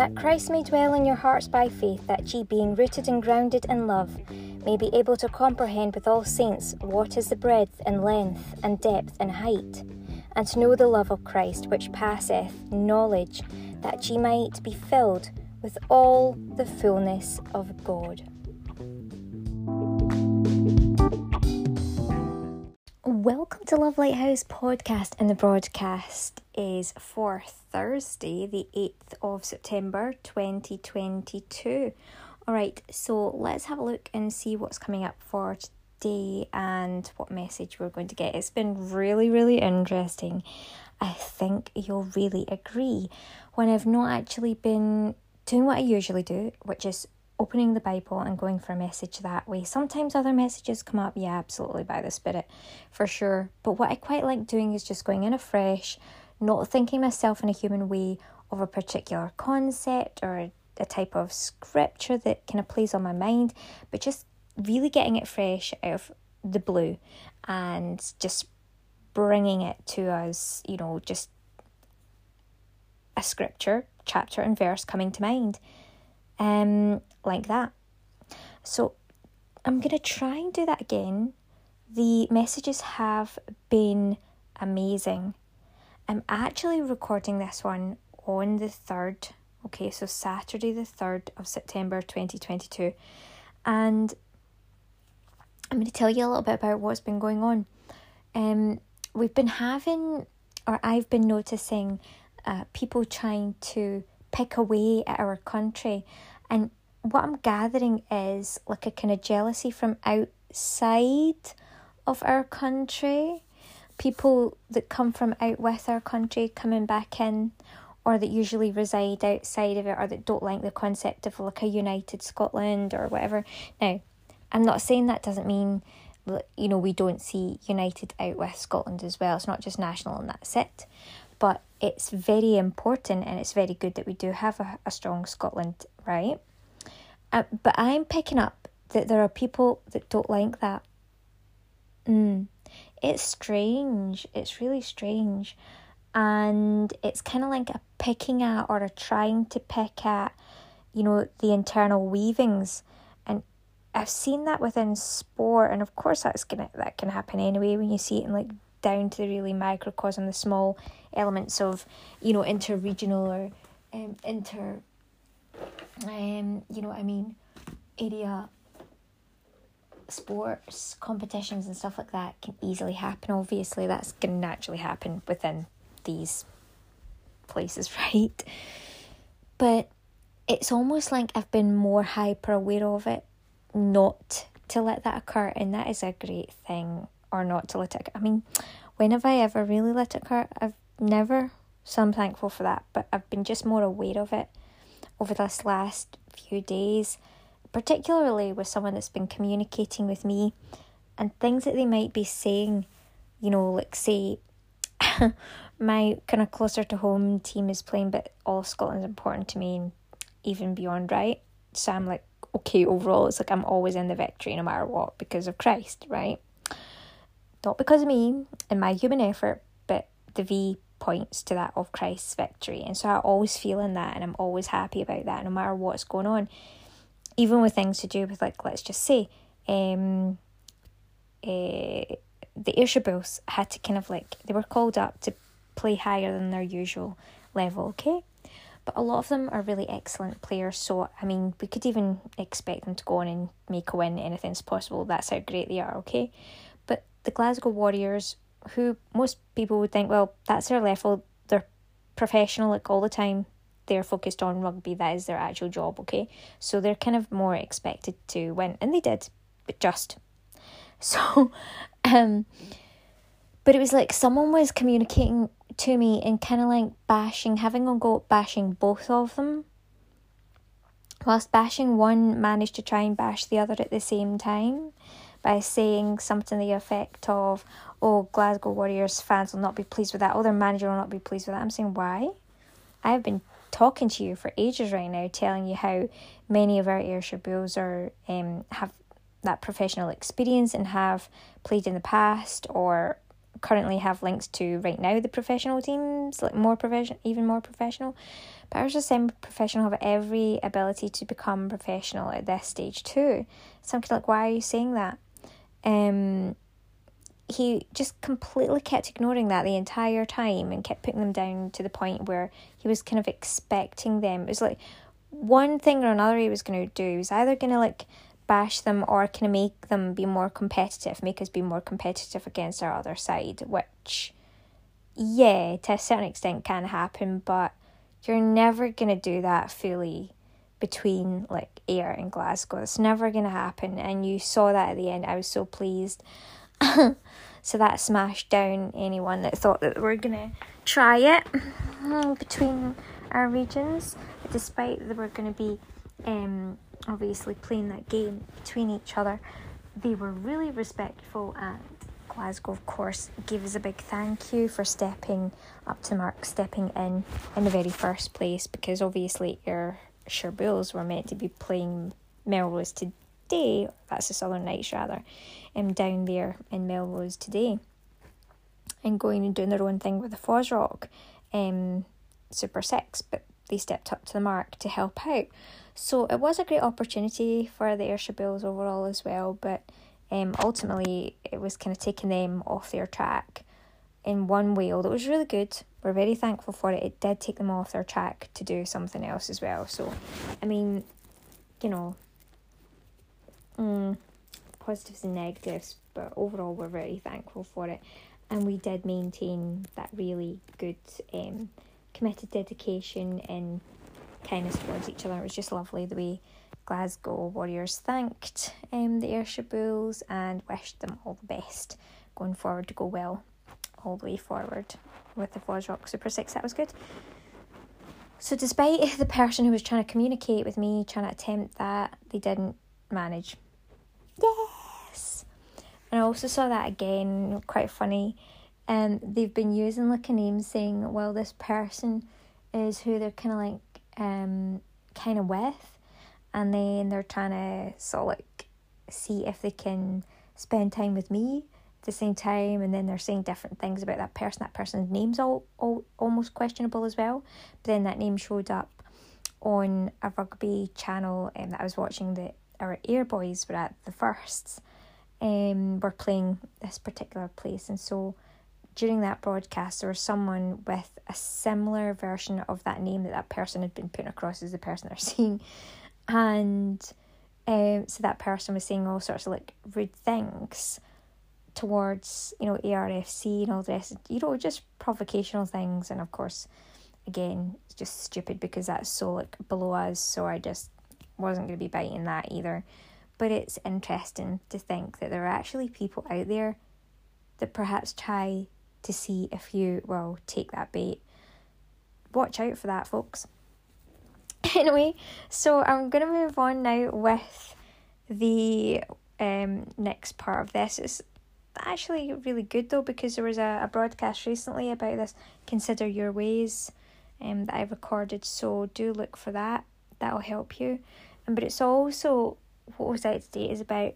that Christ may dwell in your hearts by faith, that ye, being rooted and grounded in love, may be able to comprehend with all saints what is the breadth and length and depth and height, and to know the love of Christ which passeth knowledge, that ye might be filled with all the fullness of God. Welcome to Love Lighthouse podcast, and the broadcast is for Thursday, the 8th of September 2022. All right, so let's have a look and see what's coming up for today and what message we're going to get. It's been really, really interesting. I think you'll really agree when I've not actually been doing what I usually do, which is opening the Bible and going for a message that way. Sometimes other messages come up, yeah, absolutely, by the Spirit, for sure. But what I quite like doing is just going in afresh, not thinking myself in a human way of a particular concept or a type of scripture that kind of plays on my mind, but just really getting it fresh out of the blue and just bringing it to us, you know, just a scripture, chapter, and verse coming to mind um, like that. So I'm going to try and do that again. The messages have been amazing. I'm actually recording this one on the 3rd, okay, so Saturday, the 3rd of September 2022. And I'm going to tell you a little bit about what's been going on. Um, we've been having, or I've been noticing, uh, people trying to pick away at our country and what I'm gathering is like a kind of jealousy from outside of our country. People that come from out with our country coming back in, or that usually reside outside of it, or that don't like the concept of like a united Scotland or whatever. Now, I'm not saying that doesn't mean you know we don't see united out with Scotland as well. It's not just national and that's it, but it's very important and it's very good that we do have a, a strong Scotland, right? Uh, but I'm picking up that there are people that don't like that. Mm. It's strange. It's really strange. And it's kind of like a picking at or a trying to pick at, you know, the internal weavings. And I've seen that within sport. And of course, that's gonna, that can happen anyway when you see it in like down to the really microcosm, the small elements of, you know, interregional or um, inter um, you know what I mean, area sports competitions and stuff like that can easily happen. Obviously, that's going to naturally happen within these places, right? But it's almost like I've been more hyper aware of it, not to let that occur, and that is a great thing, or not to let it. I mean, when have I ever really let it occur? I've never, so I'm thankful for that. But I've been just more aware of it over this last few days, particularly with someone that's been communicating with me and things that they might be saying, you know, like say, my kind of closer to home team is playing, but all of Scotland's important to me and even beyond, right? So I'm like, okay, overall, it's like I'm always in the victory no matter what because of Christ, right? Not because of me and my human effort, but the V points to that of Christ's victory. And so I always feel in that and I'm always happy about that no matter what's going on. Even with things to do with like let's just say, um uh, the Ayrshire Bulls had to kind of like they were called up to play higher than their usual level, okay? But a lot of them are really excellent players, so I mean we could even expect them to go on and make a win, anything's possible. That's how great they are, okay? But the Glasgow Warriors who most people would think, well, that's their level, they're professional like all the time, they're focused on rugby, that is their actual job, okay? So they're kind of more expected to win, and they did, but just. So, um, but it was like someone was communicating to me and kind of like bashing, having a go at bashing both of them. Whilst bashing one managed to try and bash the other at the same time by saying something to the effect of, oh, Glasgow Warriors fans will not be pleased with that, oh, their manager will not be pleased with that. I'm saying, why? I have been talking to you for ages right now, telling you how many of our Ayrshire Bulls are um have that professional experience and have played in the past or currently have links to right now the professional teams, like more professional, even more professional. But I was just saying professional have every ability to become professional at this stage too. So I'm kind of like, why are you saying that? Um, he just completely kept ignoring that the entire time and kept putting them down to the point where he was kind of expecting them. It was like one thing or another he was going to do. He was either going to like bash them or kind of make them be more competitive, make us be more competitive against our other side, which, yeah, to a certain extent can happen, but you're never going to do that fully between like Ayr and Glasgow. It's never going to happen. And you saw that at the end. I was so pleased. so that smashed down anyone that thought that we're going to try it between our regions, despite that we're going to be um, obviously playing that game between each other. They were really respectful and Glasgow, of course, gave us a big thank you for stepping up to Mark, stepping in in the very first place, because obviously Ayrshire Bulls were meant to be playing Melrose That's the Southern Knights, rather, um, down there in Melrose today, and going and doing their own thing with the Fosroc um, Super Six, but they stepped up to the mark to help out. So it was a great opportunity for the Ayrshire Bulls overall as well, but um, ultimately it was kind of taking them off their track in one way, although it was really good. We're very thankful for it. It did take them off their track to do something else as well. So, I mean, you know, mm, positives and negatives, but overall we're very thankful for it. And we did maintain that really good, um, committed dedication and kindness towards each other. It was just lovely the way Glasgow Warriors thanked um, the Ayrshire Bulls and wished them all the best going forward to go well all the way forward with the Fosroc Super 6. That was good. So, despite the person who was trying to communicate with me trying to attempt that, they didn't manage. Yes! And I also saw that again, quite funny. Um, they've been using like a name saying, well, this person is who they're kind of like um kind of with and then they're trying to sort of like see if they can spend time with me at the same time and then they're saying different things about that person that person's name's all, all almost questionable as well but then that name showed up on a rugby channel um, that I was watching that our Ayr boys were at the firsts um were playing this particular place and so during that broadcast, there was someone with a similar version of that name that that person had been putting across as the person they're seeing. And um, so that person was saying all sorts of like rude things towards, you know, ARFC and all the rest, you know, just provocational things. And of course, again, it's just stupid because that's so like below us. So I just wasn't going to be biting that either. But it's interesting to think that there are actually people out there that perhaps try to see if you will take that bait. Watch out for that, folks. Anyway, so I'm going to move on now with the um, next part of this. It's actually really good though because there was a, a broadcast recently about this Consider Your Ways um, that I recorded, so do look for that. That'll help you. But it's also what was out today is about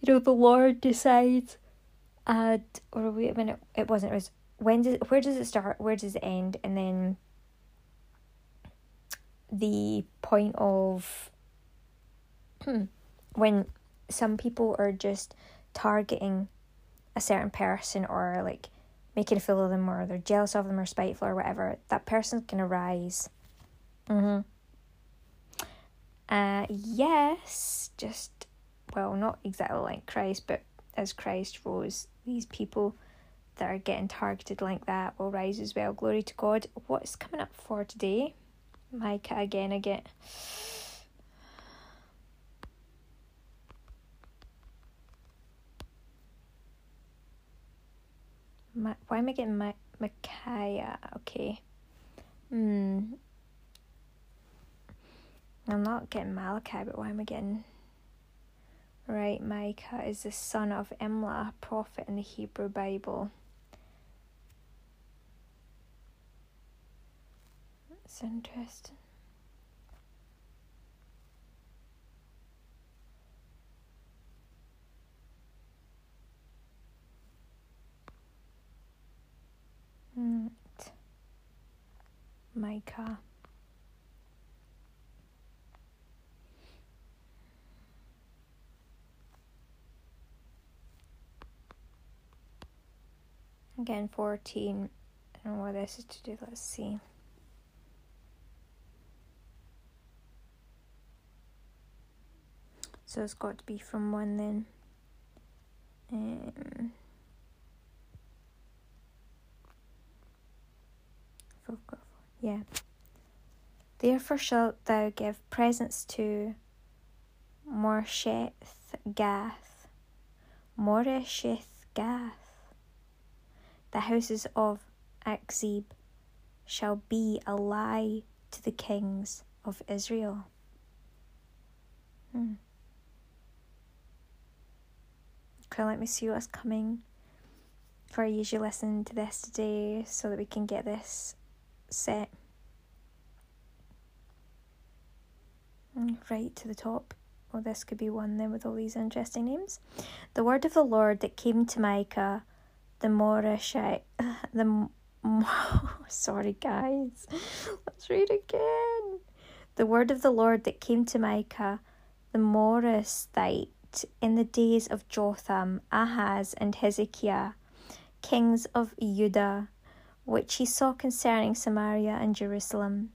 you know the Lord decides and or wait a minute, it wasn't. It was when does where does it start? Where does it end? And then the point of when some people are just targeting a certain person or like making a fool of them or they're jealous of them or spiteful or whatever, that person's gonna rise. Mm-hmm. Uh yes, just well, not exactly like Christ, but as Christ rose, these people that are getting targeted like that will rise as well. Glory to God. What's coming up for today? Micah again, get. My, why am I getting my Micaiah? Okay. Hmm. I'm not getting Malachi, but why am I getting. Right, Micah is the son of Imlah, a prophet in the Hebrew Bible. That's interesting. Right. Micah. Again, 14. And what this is to do. Let's see. So it's got to be from 1 then. Um, yeah. Therefore shalt thou give presents to Moresheth Gath, Moresheth Gath. The houses of Achzib shall be a lie to the kings of Israel. Hmm. Okay, let me see what's coming for you as you listen to this today so that we can get this set right to the top. Well, this could be one then with all these interesting names. The word of the Lord that came to Micah, the Moreshite, the sorry guys, let's read again. The word of the Lord that came to Micah, the Moreshite, in the days of Jotham, Ahaz, and Hezekiah, kings of Judah, which he saw concerning Samaria and Jerusalem.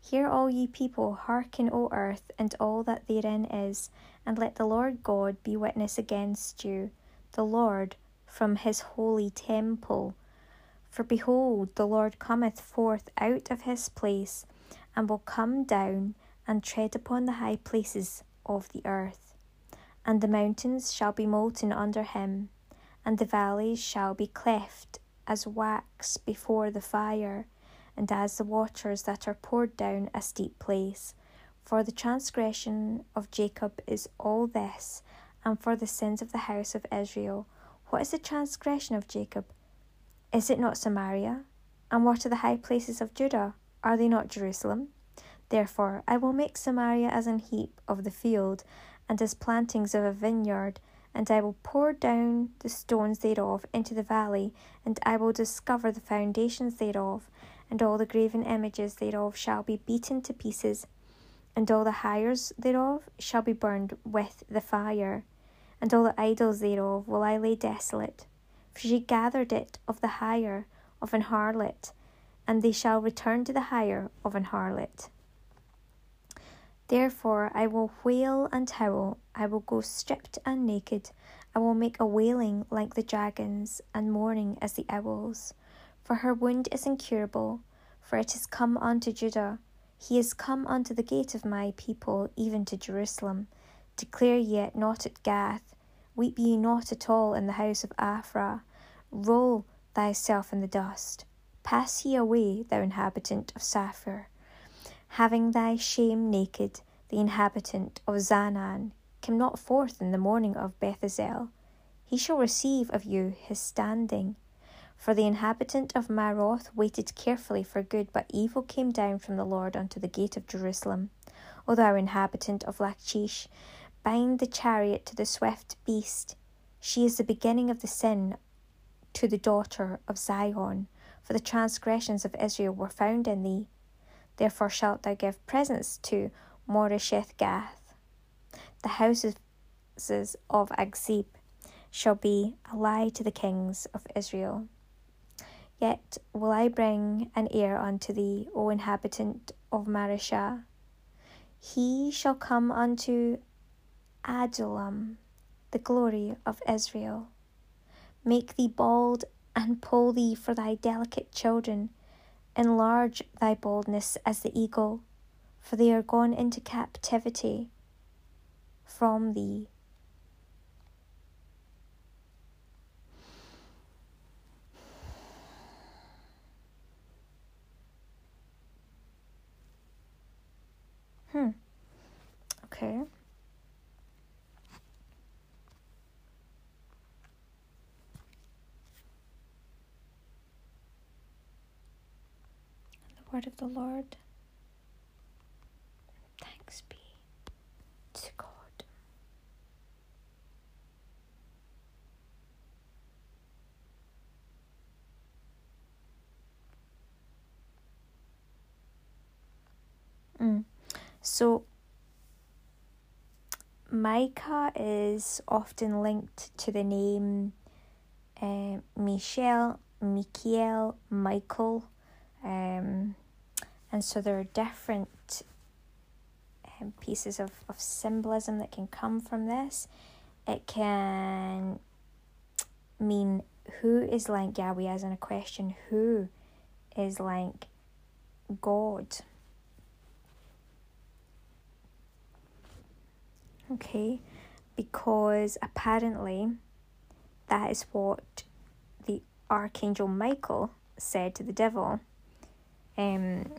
Hear, all ye people, hearken, O earth, and all that therein is, and let the Lord God be witness against you, the Lord, from his holy temple. For behold, the Lord cometh forth out of his place, and will come down and tread upon the high places of the earth. And the mountains shall be molten under him, and the valleys shall be cleft as wax before the fire, and as the waters that are poured down a steep place. For the transgression of Jacob is all this, and for the sins of the house of Israel. What is the transgression of Jacob? Is it not Samaria? And what are the high places of Judah? Are they not Jerusalem? Therefore I will make Samaria as an heap of the field, and as plantings of a vineyard, and I will pour down the stones thereof into the valley, and I will discover the foundations thereof, and all the graven images thereof shall be beaten to pieces, and all the hires thereof shall be burned with the fire, and all the idols thereof will I lay desolate. For she gathered it of the hire of an harlot, and they shall return to the hire of an harlot. Therefore I will wail and howl, I will go stripped and naked, I will make a wailing like the dragons, and mourning as the owls. For her wound is incurable, for it is come unto Judah, he is come unto the gate of my people, even to Jerusalem. Declare yet not at Gath, weep ye not at all in the house of Aphrah. Roll thyself in the dust. Pass ye away, thou inhabitant of Saphir having thy shame naked, the inhabitant of Zaanan, came not forth in the morning of Bethezel. He shall receive of you his standing. For the inhabitant of Maroth waited carefully for good, but evil came down from the Lord unto the gate of Jerusalem. O thou inhabitant of Lachish, bind the chariot to the swift beast. She is the beginning of the sin to the daughter of Zion, for the transgressions of Israel were found in thee. Therefore shalt thou give presents to Moresheth Gath. The houses of Achzib shall be a lie to the kings of Israel. Yet will I bring an heir unto thee, O inhabitant of Mareshah. He shall come unto Adullam, the glory of Israel. Make thee bald and pull thee for thy delicate children Enlarge thy boldness as the eagle, for they are gone into captivity from thee. Hmm. Okay. Of the Lord. Thanks be to God. Mm. So, Micah is often linked to the name uh, Michelle, Michael, Michael, um, and so there are different um, pieces of, of symbolism that can come from this. It can mean who is like Yahweh, as in a question, who is like God. Okay, because apparently that is what the Archangel Michael said to the devil. Um,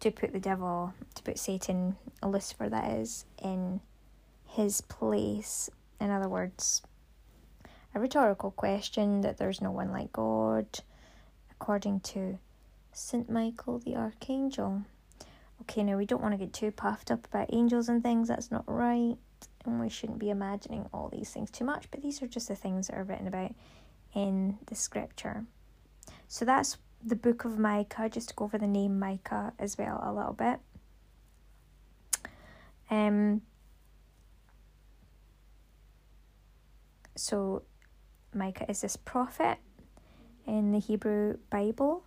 to put the devil, to put Satan, Lucifer that is, in his place. In other words, a rhetorical question that there's no one like God, according to St. Michael the Archangel. Okay, now we don't want to get too puffed up about angels and things, that's not right, and we shouldn't be imagining all these things too much, but these are just the things that are written about in the scripture. So that's the book of Micah, just to go over the name Micah as well a little bit. Um, so Micah is this prophet in the Hebrew Bible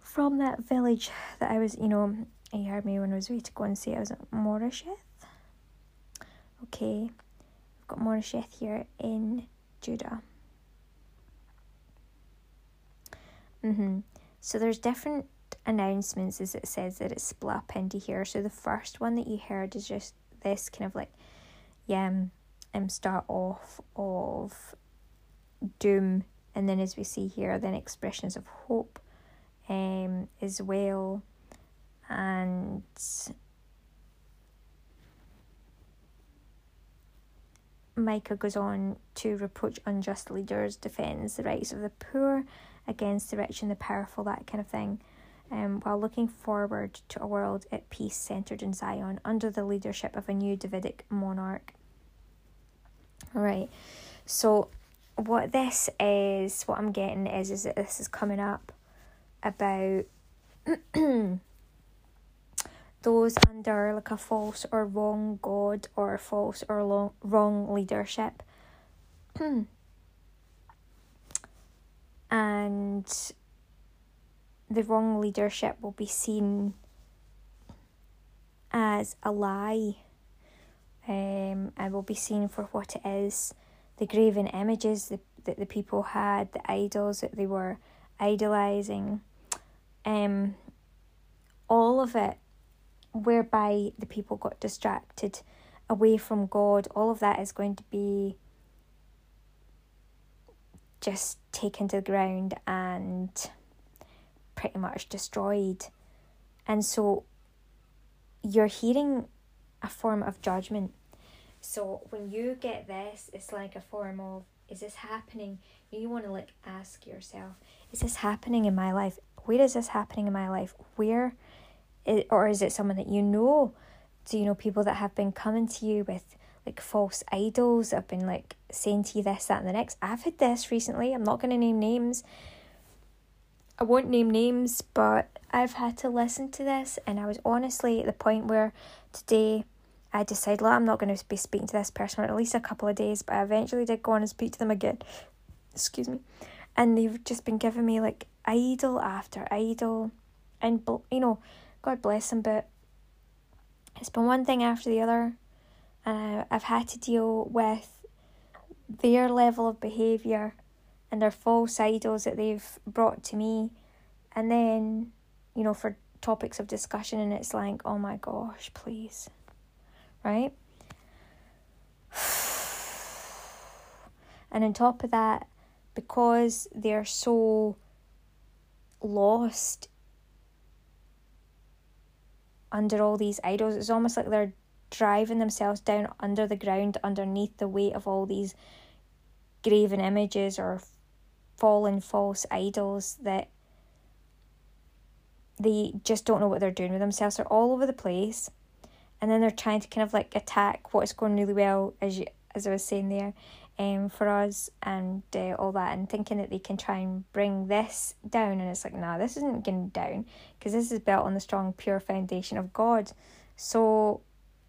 from that village that I was, you know, you heard me when I was ready to go and say I was at Moresheth. Okay, I've got Moresheth here in Judah. Mm-hmm. So there's different announcements as it says that it's split up into here. So the first one that you heard is just this kind of like, yeah, um, start off of doom, and then as we see here, then expressions of hope, um, as well, and Micah goes on to reproach unjust leaders, defends the rights of the poor against the rich and the powerful, that kind of thing, um, while looking forward to a world at peace centered in Zion under the leadership of a new Davidic monarch. Right, so what this is, what I'm getting is, is that this is coming up about those under like a false or wrong god or false or long, wrong leadership. and the wrong leadership will be seen as a lie. Um, and will be seen for what it is. The graven images that, that the people had, the idols that they were idolizing, um, all of it, whereby the people got distracted away from God, all of that is going to be just taken to the ground and pretty much destroyed. And so you're hearing a form of judgment. So when you get this, it's like a form of is this happening? You want to like ask yourself, is this happening in my life? Where is this happening in my life? Where is, or is it someone that you know? Do you know people that have been coming to you with like false idols have been like saying to you this, that, and the next. I've had this recently. I'm not going to name names. I won't name names, but I've had to listen to this, and I was honestly at the point where today I decided, well, I'm not going to be speaking to this person for at least a couple of days, but I eventually did go on and speak to them again. Excuse me. And they've just been giving me like idol after idol, and you know, God bless them, but it's been one thing after the other and I've had to deal with their level of behaviour and their false idols that they've brought to me. And then you know for topics of discussion and it's like oh my gosh please. Right? And on top of that because they're so lost under all these idols it's almost like they're driving themselves down under the ground underneath the weight of all these graven images or fallen false idols that they just don't know what they're doing with themselves. They're all over the place. And then they're trying to kind of like attack what's going really well, as you as I was saying there, um, for us and uh, all that, and thinking that they can try and bring this down. And it's like, nah, this isn't going down because this is built on the strong, pure foundation of God. So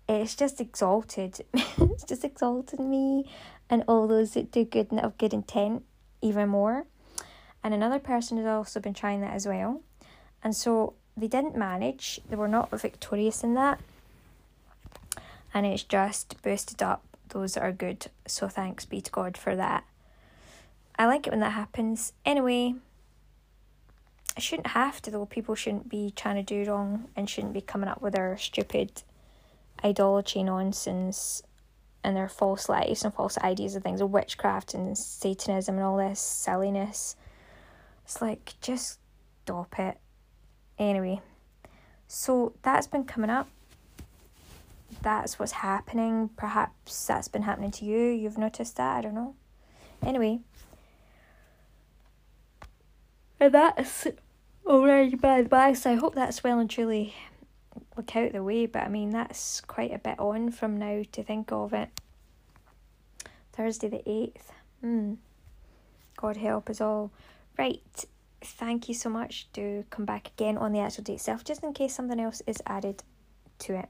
it's just exalted. it's just exalted me and all those that do good and of good intent even more. And another person has also been trying that as well. And so they didn't manage, they were not victorious in that. And it's just boosted up those that are good. So thanks be to God for that. I like it when that happens. Anyway, I shouldn't have to though. People shouldn't be trying to do wrong and shouldn't be coming up with their stupid idolatry nonsense and their false lives and false ideas of things of witchcraft and Satanism and all this silliness. It's like just stop it. Anyway, so that's been coming up that's what's happening. Perhaps that's been happening to you. You've noticed that. I don't know. Anyway. And that's already by the by, so I hope that's well and truly look out the way. But I mean, that's quite a bit on from now to think of it. Thursday the 8th. Hmm. God help us all. Right. Thank you so much. Do come back again on the actual date itself, just in case something else is added to it.